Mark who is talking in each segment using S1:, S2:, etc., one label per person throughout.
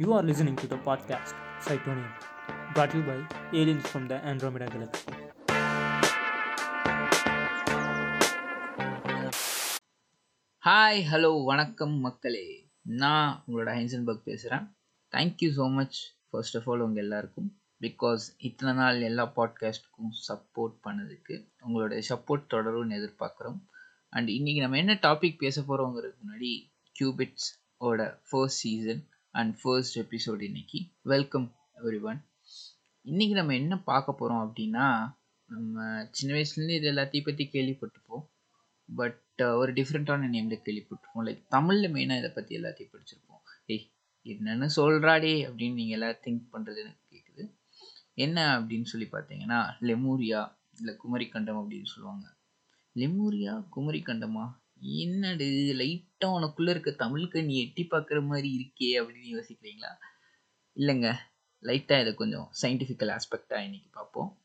S1: You are listening to the podcast Cytonium, brought to you by aliens from the Andromeda Galaxy.
S2: Hi hello வணக்கம் மக்களே. நான் உங்களோட Heisenberg பேசுகிறேன் thank you so much first of all உங்கள் எல்லாருக்கும். Because இத்தனை நாள் எல்லா பாட்காஸ்ட்டுக்கும் சப்போர்ட் பண்ணதுக்கு உங்களுடைய சப்போர்ட் தொடரும்னு எதிர்பார்க்குறோம். அண்ட் இன்றைக்கி நம்ம என்ன டாபிக் பேச போகிறோங்கிறதுக்கு முன்னாடி கியூபிட்ஸ் ஓட first season and first episode இன்னைக்கு. வெல்கம் எவ்ரி ஒன் இன்றைக்கி நம்ம என்ன பார்க்க போகிறோம் அப்படின்னா நம்ம சின்ன வயசுலேருந்து இது எல்லாத்தையும் பற்றி கேள்விப்பட்டிருப்போம். பட் ஒரு டிஃப்ரெண்ட்டான நேமில் கேள்விப்பட்டிருப்போம். லைக் தமிழில் மெயினாக இதை பற்றி எல்லாத்தையும் படிச்சிருப்போம். ஏய் என்னென்னு சொல்கிறாடே அப்படின்னு நீங்கள் எல்லாம் திங்க் பண்ணுறது எனக்கு கேட்குது என்ன அப்படின்னு சொல்லி பார்த்தீங்கன்னா லெமூரியா இல்லை குமரிக்கண்டம் அப்படின்னு சொல்லுவாங்க. லெமூரியா குமரிக்கண்டமா? என்னடு லைட்டாக உனக்குள்ளே இருக்க தமிழுக்கு நீ எட்டி பார்க்குற மாதிரி இருக்கே அப்படின்னு யோசிக்கிறீங்களா? இல்லைங்க. லைட்டாக இதை கொஞ்சம் சயின்டிஃபிக்கல் ஆஸ்பெக்டாக இன்னைக்கு பார்ப்போம்.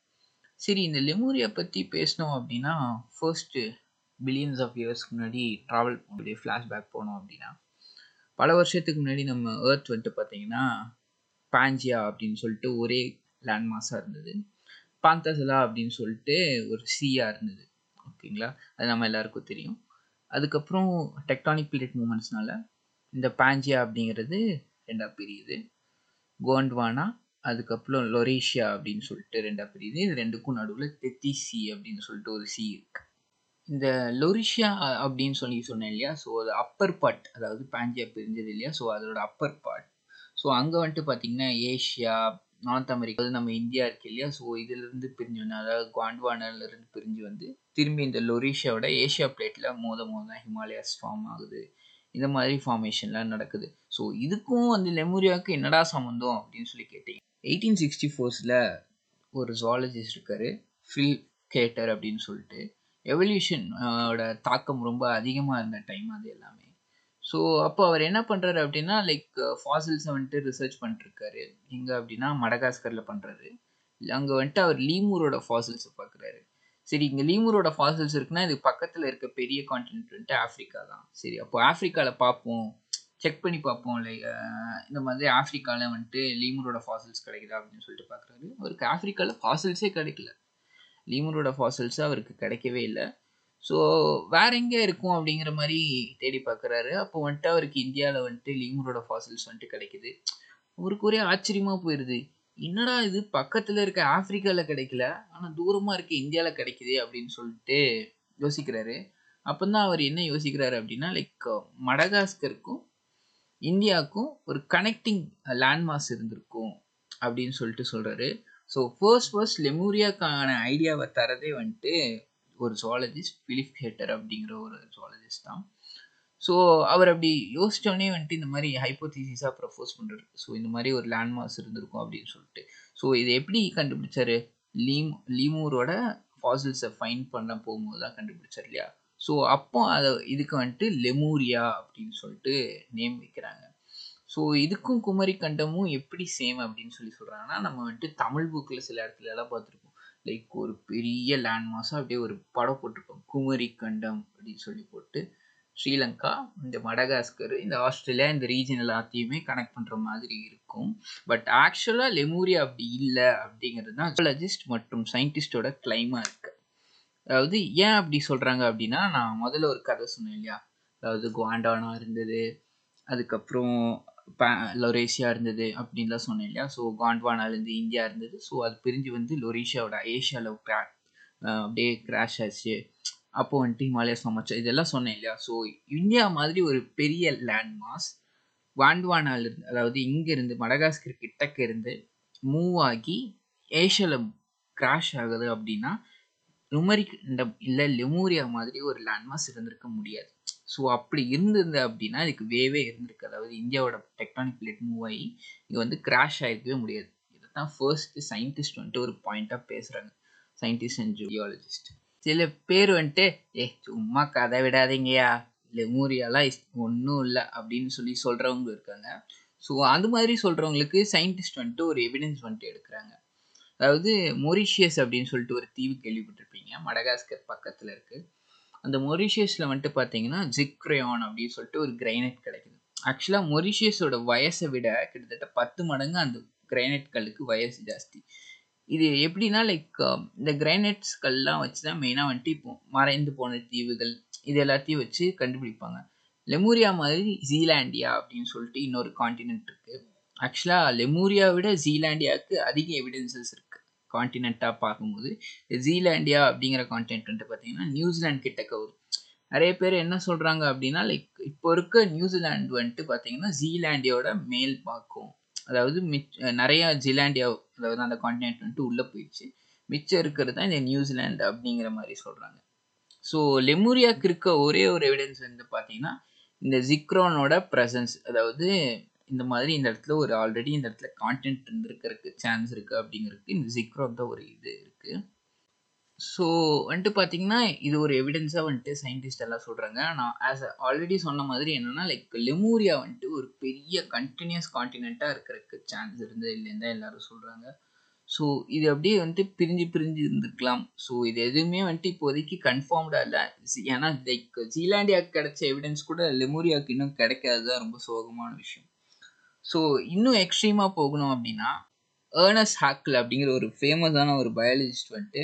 S2: சரி இந்த லெமூரியா பற்றி பேசினோம் அப்படின்னா ஃபர்ஸ்ட்டு பில்லியன்ஸ் ஆஃப் இயர்ஸ்க்கு முன்னாடி ட்ராவல் அப்படியே ஃப்ளாஷ்பேக் போனோம் அப்படின்னா பல வருஷத்துக்கு முன்னாடி நம்ம ஏர்த் வந்துட்டு பார்த்தீங்கன்னா பாஞ்சியா அப்படின்னு சொல்லிட்டு ஒரே லேண்ட்மாஸாக இருந்தது. பாந்தசலா அப்படின்னு சொல்லிட்டு ஒரு சீயாக இருந்தது. ஓகேங்களா அது நம்ம எல்லாருக்கும் தெரியும். அதுக்கப்புறம் டெக்டானிக் பிளேட் மூமெண்ட்ஸ்னால இந்த பாஞ்சியா அப்படிங்கிறது ரெண்டாக பிரியுது. கோண்ட்வானா அதுக்கப்புறம் லொரேஷியா அப்படின்னு சொல்லிட்டு ரெண்டாக பிரியுது. இது ரெண்டுக்கும் நடுவில் தெத்தி சி அப்படின்னு சொல்லிட்டு ஒரு சி இருக்கு. இந்த லொரிஷியா அப்படின்னு சொல்லி சொன்னேன் இல்லையா? ஸோ அது அப்பர் பார்ட் அதாவது பாஞ்சியா பிரிஞ்சது இல்லையா? ஸோ அதோட அப்பர் பார்ட் ஸோ அங்கே வந்துட்டு பார்த்தீங்கன்னா ஏஷியா நார்த் அமெரிக்கா நம்ம இந்தியா இருக்கு இல்லையா? ஸோ இதுலேருந்து பிரிஞ்சு வந்து அதாவது குவாண்ட்வானாலேருந்து பிரிஞ்சு வந்து திரும்பி இந்த லொரிஷியாவோட ஏஷியா பிளேட்டில் மோத மோதான் ஹிமாலயாஸ் ஃபார்ம் ஆகுது. இந்த மாதிரி ஃபார்மேஷன்லாம் நடக்குது. ஸோ இதுக்கும் அந்த லெமூரியாவுக்கு என்னடா சம்மந்தம் அப்படின்னு சொல்லி கேட்டீங்க. எயிட்டீன் சிக்ஸ்டி ஃபோர்ஸில் ஒரு ஜுவாலஜிஸ்ட் இருக்கார் ஃபில் கேட்டர் அப்படின்னு சொல்லிட்டு எவல்யூஷனோட தாக்கம் ரொம்ப அதிகமாக இருந்த டைம் அது எல்லாமே. ஸோ அப்போ அவர் என்ன பண்ணுறாரு அப்படின்னா லைக் ஃபாசில்ஸை வந்துட்டு ரிசர்ச் பண்ணிட்டுருக்காரு எங்கே அப்படின்னா மடகாஸ்கரில் பண்ணுறாரு அங்கே வந்துட்டு அவர் லீமூரோட ஃபாசில்ஸை பார்க்குறாரு சரி இங்கே லீமூரோட ஃபாசில்ஸ் இருக்குன்னா இது பக்கத்தில் இருக்க பெரிய கான்டினென்ட் வந்துட்டு ஆஃப்ரிக்கா தான் சரி அப்போ ஆஃப்ரிக்காவில் பார்ப்போம் செக் பண்ணி பார்ப்போம் லைக் இந்த மாதிரி ஆஃப்ரிக்காவில் வந்துட்டு லீமூரோட ஃபாசில்ஸ் கிடைக்குதா அப்படின்னு சொல்லிட்டு பார்க்குறாரு அவருக்கு ஆஃப்ரிக்காவில் ஃபாசில்ஸே கிடைக்கல. லீமூரோட ஃபாசல்ஸ் அவருக்கு கிடைக்கவே இல்லை. ஸோ வேற எங்கே இருக்கும் அப்படிங்கிற மாதிரி தேடி பார்க்குறாரு. அப்போ வந்துட்டு அவருக்கு இந்தியாவில் வந்துட்டு லீமரோட ஃபாசில்ஸ் வந்துட்டு கிடைக்குது. அவருக்கு ஒரே ஆச்சரியமாக போயிடுது என்னடா இது பக்கத்தில் இருக்க ஆஃப்ரிக்காவில் கிடைக்கல ஆனால் தூரமாக இருக்க இந்தியாவில் கிடைக்குது அப்படின்னு சொல்லிட்டு யோசிக்கிறாரு. அப்போ தான் அவர் என்ன யோசிக்கிறாரு அப்படின்னா லைக் மடகாஸ்கருக்கும் இந்தியாவுக்கும் ஒரு கனெக்டிங் லேண்ட்மார்க்ஸ் இருந்திருக்கும் அப்படின்னு சொல்லிட்டு சொல்கிறாரு ஸோ ஃபர்ஸ்ட் ஃபர்ஸ்ட் லெமூரியாக்கான ஐடியாவை தரதே வந்துட்டு ஒரு ஜுவாலஜிஸ்ட் பிலிப் ஹேட்டர் அப்படிங்கிற ஒரு ஜுவாலஜிஸ்ட் தான். ஸோ அவர் அப்படி யோசித்தோடனே வந்துட்டு இந்த மாதிரி ஹைப்போதீசிஸாக ப்ரப்போஸ் பண்ணுறாரு ஸோ இந்த மாதிரி ஒரு லேண்ட்மார்க்ஸ் இருந்திருக்கும் அப்படின்னு சொல்லிட்டு. ஸோ இதை எப்படி கண்டுபிடிச்சாரு? லீம் லீமூரோட ஃபாசில்ஸை ஃபைன் பண்ண போகும்போது தான் கண்டுபிடிச்சார் இல்லையா? ஸோ அப்போ அதை இதுக்கு வந்துட்டு லெமூரியா அப்படின்னு சொல்லிட்டு நேம் வைக்கிறாங்க. ஸோ இதுக்கும் குமரி கண்டமும் எப்படி சேம் அப்படின்னு சொல்லி சொல்கிறாங்கன்னா நம்ம வந்துட்டு தமிழ் புக்கில் சில இடத்துல எல்லாம் பார்த்துருப்போம். லைக் ஒரு பெரிய லேண்ட் மாஸாக அப்படியே ஒரு படம் போட்டிருப்போம். குமரி கண்டம் அப்படின்னு சொல்லி போட்டு ஸ்ரீலங்கா இந்த மடகாஸ்கர் இந்த ஆஸ்திரேலியா இந்த ரீஜன் எல்லாத்தையுமே கனெக்ட் பண்ணுற மாதிரி இருக்கும். பட் ஆக்சுவலாக லெமூரியா அப்படி இல்லை அப்படிங்கிறது தான் ஜியாலஜிஸ்ட் மற்றும் சயின்டிஸ்டோட கிளைமாக இருக்கு அதாவது ஏன் அப்படி சொல்கிறாங்க அப்படின்னா நான் முதல்ல ஒரு கதை சொன்னேன் இல்லையா? அதாவது குவாண்டானா இருந்தது அதுக்கப்புறம் லொரேஷியா இருந்தது அப்படின்லாம் சொன்னேன் இல்லையா? ஸோ காண்ட்வானாலேருந்து இந்தியா இருந்தது. ஸோ அது பிரிஞ்சு வந்து லொரேஷியாவோட ஏஷியாவில் கிரா அப்படியே கிராஷ் ஆச்சு. அப்போ வந்துட்டு ஹிமாலயா சமைச்சா இதெல்லாம் சொன்னேன் இல்லையா? ஸோ இந்தியா மாதிரி ஒரு பெரிய லேண்ட் மாஸ் வாண்ட்வானாலிருந்து அதாவது இங்கேருந்து மடகாஸ்கர் கிட்டக்க இருந்து மூவ் ஆகி ஏஷியாவில் கிராஷ் ஆகுது அப்படின்னா நுமரிக் இல்லை லெமூரியா மாதிரி ஒரு லேண்ட்மாஸ் இருந்திருக்க முடியாது. ஸோ அப்படி இருந்திருந்த அப்படின்னா இதுக்கு வேவே இருந்திருக்கு. அதாவது இந்தியாவோட டெக்டானிக் பிளேட் மூவ் ஆகி இங்கே வந்து கிராஷ் ஆகிருக்கவே முடியாது. இதை தான் ஃபர்ஸ்ட் சயின்டிஸ்ட் வந்துட்டு ஒரு பாயிண்ட்டாக பேசுகிறாங்க சயின்டிஸ்ட் அண்ட் ஜியாலஜிஸ்ட் சில பேர் வந்துட்டு ஏ சும்மா கதை விடாதீங்கயா லெமூரியாலாம் ஒன்றும் இல்லை அப்படின்னு சொல்லி சொல்கிறவங்க இருக்காங்க. ஸோ அது மாதிரி சொல்கிறவங்களுக்கு சயின்டிஸ்ட் வந்துட்டு ஒரு எவிடன்ஸ் வந்துட்டு எடுக்கிறாங்க. அதாவது மொரிஷியஸ் அப்படின்னு சொல்லிட்டு ஒரு தீவு கேள்விப்பட்டிருப்பீங்க. மடகாஸ்கர் பக்கத்தில் இருக்குது அந்த மொரிஷியஸில் வந்துட்டு பார்த்தீங்கன்னா ஜிக்ரேயான் அப்படின்னு சொல்லிட்டு ஒரு கிரைனைட் கிடைக்குது. ஆக்சுவலாக மொரிஷியஸோட வயசை விட கிட்டத்தட்ட பத்து மடங்கு அந்த கிரைனைட் கல்லுக்கு வயசு ஜாஸ்தி. இது எப்படின்னா லைக் இந்த கிரைனைட்ஸ் கல்லாம் வச்சு தான் மெயினாக வந்துட்டு இப்போ மறைந்து போன தீவுகள் இது எல்லாத்தையும் வச்சு கண்டுபிடிப்பாங்க. லெமூரியா மாதிரி ஜீலாண்டியா அப்படின்னு சொல்லிட்டு இன்னொரு காண்டினென்ட் இருக்குது ஆக்சுவலாக லெமூரியா விட ஜீலாண்டியாவுக்கு அதிக எவிடென்சஸ் இருக்குது கான்டினெண்ட்டாக பார்க்கும்போது ஜீலாண்டியா அப்படிங்கிற காண்டினென்ட் வந்துட்டு பார்த்தீங்கன்னா நியூசிலாண்ட் கிட்டக்க வரும் நிறைய பேர் என்ன சொல்கிறாங்க அப்படின்னா லைக் இப்போ இருக்க நியூசிலாண்டு வந்துட்டு பார்த்தீங்கன்னா ஜீலாண்டியோட மேல் பார்க்கும் அதாவது மிச் நிறைய ஜீலாண்டியா அதாவது அந்த காண்டினென்ட் வந்துட்டு உள்ளே போயிடுச்சு. மிச்சம் இருக்கிறது தான் இந்த நியூசிலாண்டு அப்படிங்கிற மாதிரி சொல்கிறாங்க ஸோ லெமூரியாவுக்கு இருக்க ஒரே ஒரு எவிடன்ஸ் வந்து பார்த்தீங்கன்னா இந்த ஜிக்ரோனோட ப்ரெசன்ஸ் அதாவது இந்த மாதிரி இந்த இடத்துல ஒரு ஆல்ரெடி இந்த இடத்துல கான்டென்ட் இருந்திருக்கிறதுக்கு சான்ஸ் இருக்குது அப்படிங்கிறதுக்கு இந்த ஜிக்ரோன் தான் ஒரு இது இருக்குது ஸோ வந்துட்டு பார்த்தீங்கன்னா இது ஒரு எவிடென்ஸாக வந்துட்டு சயின்டிஸ்ட் எல்லாம் சொல்கிறாங்க நான் ஆஸ் ஆல்ரெடி சொன்ன மாதிரி என்னென்னா லைக் லெமூரியா வந்துட்டு ஒரு பெரிய கண்டினியூஸ் காண்டினெண்ட்டாக இருக்கிறதுக்கு சான்ஸ் இருந்தது இல்லைன்னு தான் எல்லாரும் சொல்கிறாங்க ஸோ இது அப்படியே வந்துட்டு பிரிஞ்சு பிரிஞ்சு இருந்துக்கலாம் ஸோ இது எதுவுமே வந்துட்டு இப்போதைக்கு கன்ஃபார்ம்டாக இல்லை. ஏன்னா லைக் ஜீலாண்டியாவுக்கு கிடைச்ச எவிடன்ஸ் கூட லெமோரியாவுக்கு இன்னும் கிடைக்காது தான் ரொம்ப சோகமான விஷயம். ஸோ இன்னும் எக்ஸ்ட்ரீமாக போகணும் அப்படின்னா ஏர்னஸ் ஹாக்கில் அப்படிங்கிற ஒரு ஃபேமஸான ஒரு பயாலஜிஸ்ட் வந்துட்டு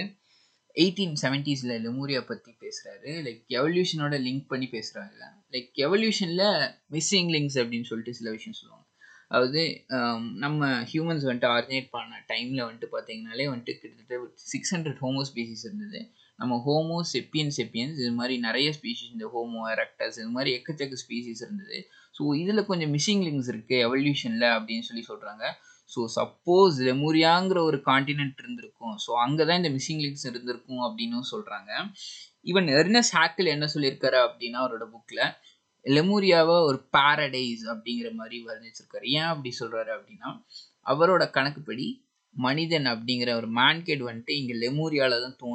S2: எயிட்டீன் செவன்ட்டீஸில் லெமூரியா பற்றி பேசுகிறாரு லைக் எவல்யூஷனோட லிங்க் பண்ணி பேசுகிறாங்க லைக் எவல்யூஷனில் மிஸ்ஸிங் லிங்க்ஸ் அப்படின்னு சொல்லிட்டு சில விஷயம் சொல்லுவாங்க. அதாவது um, நம்ம ஹியூமன்ஸ் வந்துட்டு ஆரிஜினேட் பண்ண டைமில் வந்துட்டு பார்த்தீங்கனாலே வந்துட்டு கிட்டத்தட்ட சிக்ஸ் ஹண்ட்ரட் ஹோமோ ஸ்பீசிஸ் இருந்தது. நம்ம ஹோமோ செப்பியன் செப்பியன்ஸ் இது மாதிரி நிறைய ஸ்பீசிஸ் இந்த ஹோமோ எரக்டஸ் இது மாதிரி எக்கச்சக்க ஸ்பீசிஸ் இருந்தது. ஸோ இதில் கொஞ்சம் மிஸ்ஸிங் லிங்க்ஸ் இருக்குது எவல்யூஷனில் அப்படின்னு சொல்லி சொல்கிறாங்க ஸோ சப்போஸ் லெமூரியாங்கிற ஒரு காண்டினென்ட் இருந்திருக்கும். ஸோ அங்கே தான் இந்த மிஸ்ஸிங் லிங்க்ஸ் இருந்திருக்கும் அப்படின்னு சொல்கிறாங்க ஈவன் எர்னஸ் ஹேக்கில் என்ன சொல்லியிருக்காரு அப்படின்னா அவரோட புக்கில் லெமூரியாவை ஒரு பாரடைஸ் அப்படிங்கிற மாதிரி வர்ணிச்சிருக்காரு. ஏன் அப்படி சொல்கிறாரு அப்படின்னா அவரோட கணக்குப்படி மனிதன் அப்படிங்கிற ஒரு மேன்கேட் வந்துட்டு இங்கே லெமூரியாவில் தான் தோ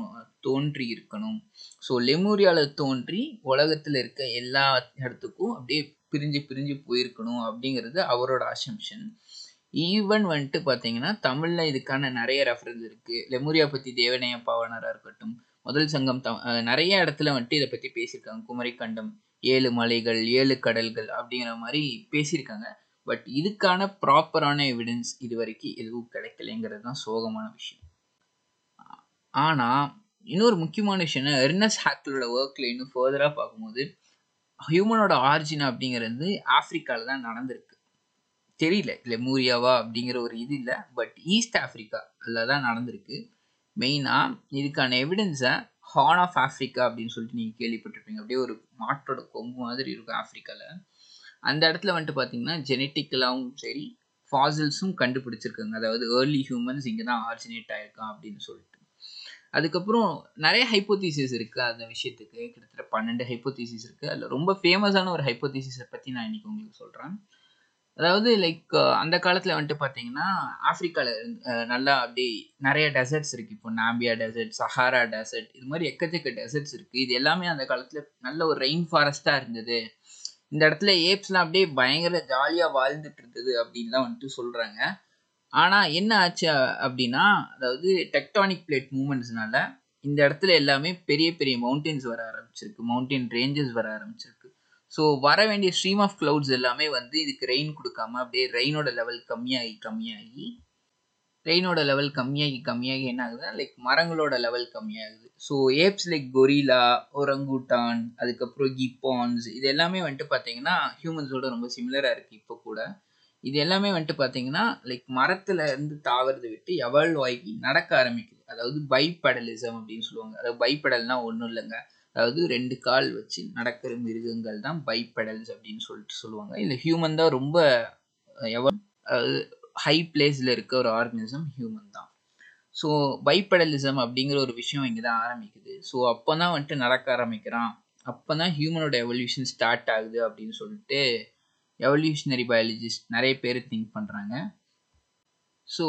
S2: தோன்றி இருக்கணும். ஸோ லெமூரியாவில் தோன்றி உலகத்தில் இருக்க எல்லா இடத்துக்கும் அப்படியே பிரிஞ்சு பிரிஞ்சு போயிருக்கணும் அப்படிங்கிறது அவரோட அசம்ஷன் ஈவன் வந்துட்டு பார்த்தீங்கன்னா தமிழில் இதுக்கான நிறைய ரெஃபரன்ஸ் இருக்குது லெமூரியா பற்றி தேவனைய பாவனராக இருக்கட்டும். முதல் சங்கம் த நிறைய இடத்துல வந்துட்டு இதை பற்றி பேசியிருக்காங்க. குமரிக்கண்டம் ஏழு மலைகள் ஏழு கடல்கள் அப்படிங்கிற மாதிரி பேசியிருக்காங்க. பட் இதுக்கான ப்ராப்பரான எவிடன்ஸ் இது வரைக்கும் எதுவும் கிடைக்கலைங்கிறது தான் சோகமான விஷயம். ஆனால் இன்னொரு முக்கியமான விஷயம் எர்னஸ் ஹேக்கிளோட ஒர்க்கில் இன்னும் ஃபர்தராக பார்க்கும்போது ஹியூமனோட ஆரிஜின் அப்படிங்கிறது ஆஃப்ரிக்காவில் தான் நடந்திருக்கு. தெரியல லெமூரியாவா அப்படிங்கிற ஒரு இது இல்லை பட் ஈஸ்ட் ஆஃப்ரிக்கா அதில் தான் நடந்திருக்கு. மெயினாக இதுக்கான எவிடன்ஸை ஹார்ன் ஆஃப் ஆஃப்ரிக்கா அப்படின்னு சொல்லிட்டு நீங்கள் கேள்விப்பட்டிருப்பீங்க. அப்படியே ஒரு மாட்டோட கொம்பு மாதிரி இருக்கும் ஆஃப்ரிக்காவில் அந்த இடத்துல வந்துட்டு பார்த்தீங்கன்னா ஜெனட்டிக்கலாகவும் சரி ஃபாசில்ஸும் கண்டுபிடிச்சிருக்காங்க. அதாவது ஏர்லி ஹியூமன்ஸ் இங்கே தான் ஆரிஜினேட் ஆயிருக்கான் அப்படின்னு சொல்லிட்டு. அதுக்கப்புறம் நிறைய ஹைப்போதீசிஸ் இருக்குது அந்த விஷயத்துக்கு கிட்டத்தட்ட பன்னெண்டு ஹைப்போதீசிஸ் இருக்குது அதில் ரொம்ப ஃபேமஸான ஒரு ஹைப்போதீசிஸை பற்றி நான் இன்னைக்கு உங்களுக்கு சொல்கிறேன் அதாவது லைக் அந்த காலத்தில் வந்துட்டு பார்த்தீங்கன்னா ஆஃப்ரிக்காவில் நல்லா அப்படி நிறைய டெசர்ட்ஸ் இருக்குது இப்போ நாம்பியா டெசர்ட் சஹாரா டெசர்ட் இது மாதிரி எக்கச்சக்க டெசர்ட்ஸ் இருக்குது இது எல்லாமே அந்த காலத்தில் நல்ல ஒரு ரெயின் ஃபாரஸ்ட்டாக இருந்தது. இந்த இடத்துல ஏப்ஸ்லாம் அப்படியே பயங்கர ஜாலியாக வாழ்ந்துட்டு இருந்தது அப்படின்லாம் வந்துட்டு சொல்கிறாங்க ஆனால் என்ன ஆச்சு அப்படின்னா அதாவது டெக்டானிக் பிளேட் மூமெண்ட்ஸ்னால இந்த இடத்துல எல்லாமே பெரிய பெரிய மவுண்டெயின்ஸ் வர ஆரம்பிச்சிருக்கு. மவுண்டெயின் ரேஞ்சஸ் வர ஆரம்பிச்சிருக்கு. ஸோ வர வேண்டிய ஸ்ட்ரீம் ஆஃப் க்ளவுட்ஸ் எல்லாமே வந்து இதுக்கு ரெயின் கொடுக்காம அப்படியே ரெயினோட லெவல் கம்மியாகி கம்மியாகி ரெயினோட லெவல் கம்மியாகி கம்மியாகி என்ன ஆகுதுன்னா லைக் மரங்களோட லெவல் கம்மியாகுது. So apes like gorilla orangutan அதுக்கப்புறம் கிப்பான்ஸ் இது எல்லாமே வந்துட்டு பார்த்தீங்கன்னா ஹியூமன்ஸோட ரொம்ப சிமிலராக இருக்குது இப்போ கூட. இது எல்லாமே வந்துட்டு பார்த்தீங்கன்னா லைக் மரத்தில் இருந்து தாவறதை விட்டு எவால்வ் ஆகி நடக்க ஆரம்பிக்குது. அதாவது பைப்படலிசம் அப்படின்னு சொல்லுவாங்க. அதாவது பைப்படல்னா ஒன்றும் இல்லைங்க. அதாவது ரெண்டு கால் வச்சு நடக்கிற மிருகங்கள் தான் பைப்படல்ஸ் அப்படின்னு சொல்லிட்டு சொல்லுவாங்க. இதில் ஹியூமன் தான் ரொம்ப எவ அதாவது ஹை பிளேஸில் இருக்க ஒரு ஆர்கனிசம் ஹியூமன் தான். ஸோ பைப்படலிசம் அப்படிங்கிற ஒரு விஷயம் இங்கே தான் ஆரம்பிக்குது. ஸோ அப்போ தான் வந்துட்டு நடக்க ஆரம்பிக்கிறான். அப்போ தான் ஹியூமனோட எவல்யூஷன் ஸ்டார்ட் ஆகுது அப்படின்னு சொல்லிட்டு எவல்யூஷனரி பயாலஜிஸ்ட் நிறைய பேர் திங்க் பண்ணுறாங்க ஸோ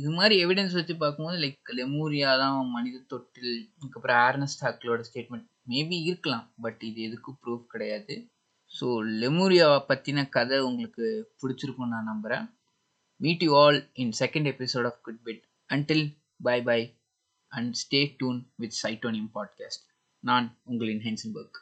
S2: இது மாதிரி எவிடன்ஸ் வச்சு பார்க்கும்போது லைக் லெமூரியா தான் மனித தொட்டில் அதுக்கப்புறம் ஆர்னஸ்ட் ஹாக்லோட ஸ்டேட்மெண்ட் மேபி இருக்கலாம் பட் இது எதுக்கும் ப்ரூஃப் கிடையாது. ஸோ லெமூரியாவை பற்றின கதை உங்களுக்கு பிடிச்சிருக்கும் நான் நம்புகிறேன் meet you all in second episode of qubits until bye bye and stay tuned with சைட்டோனியம் podcast நான் உங்களின் ஹென்சன்பர்க்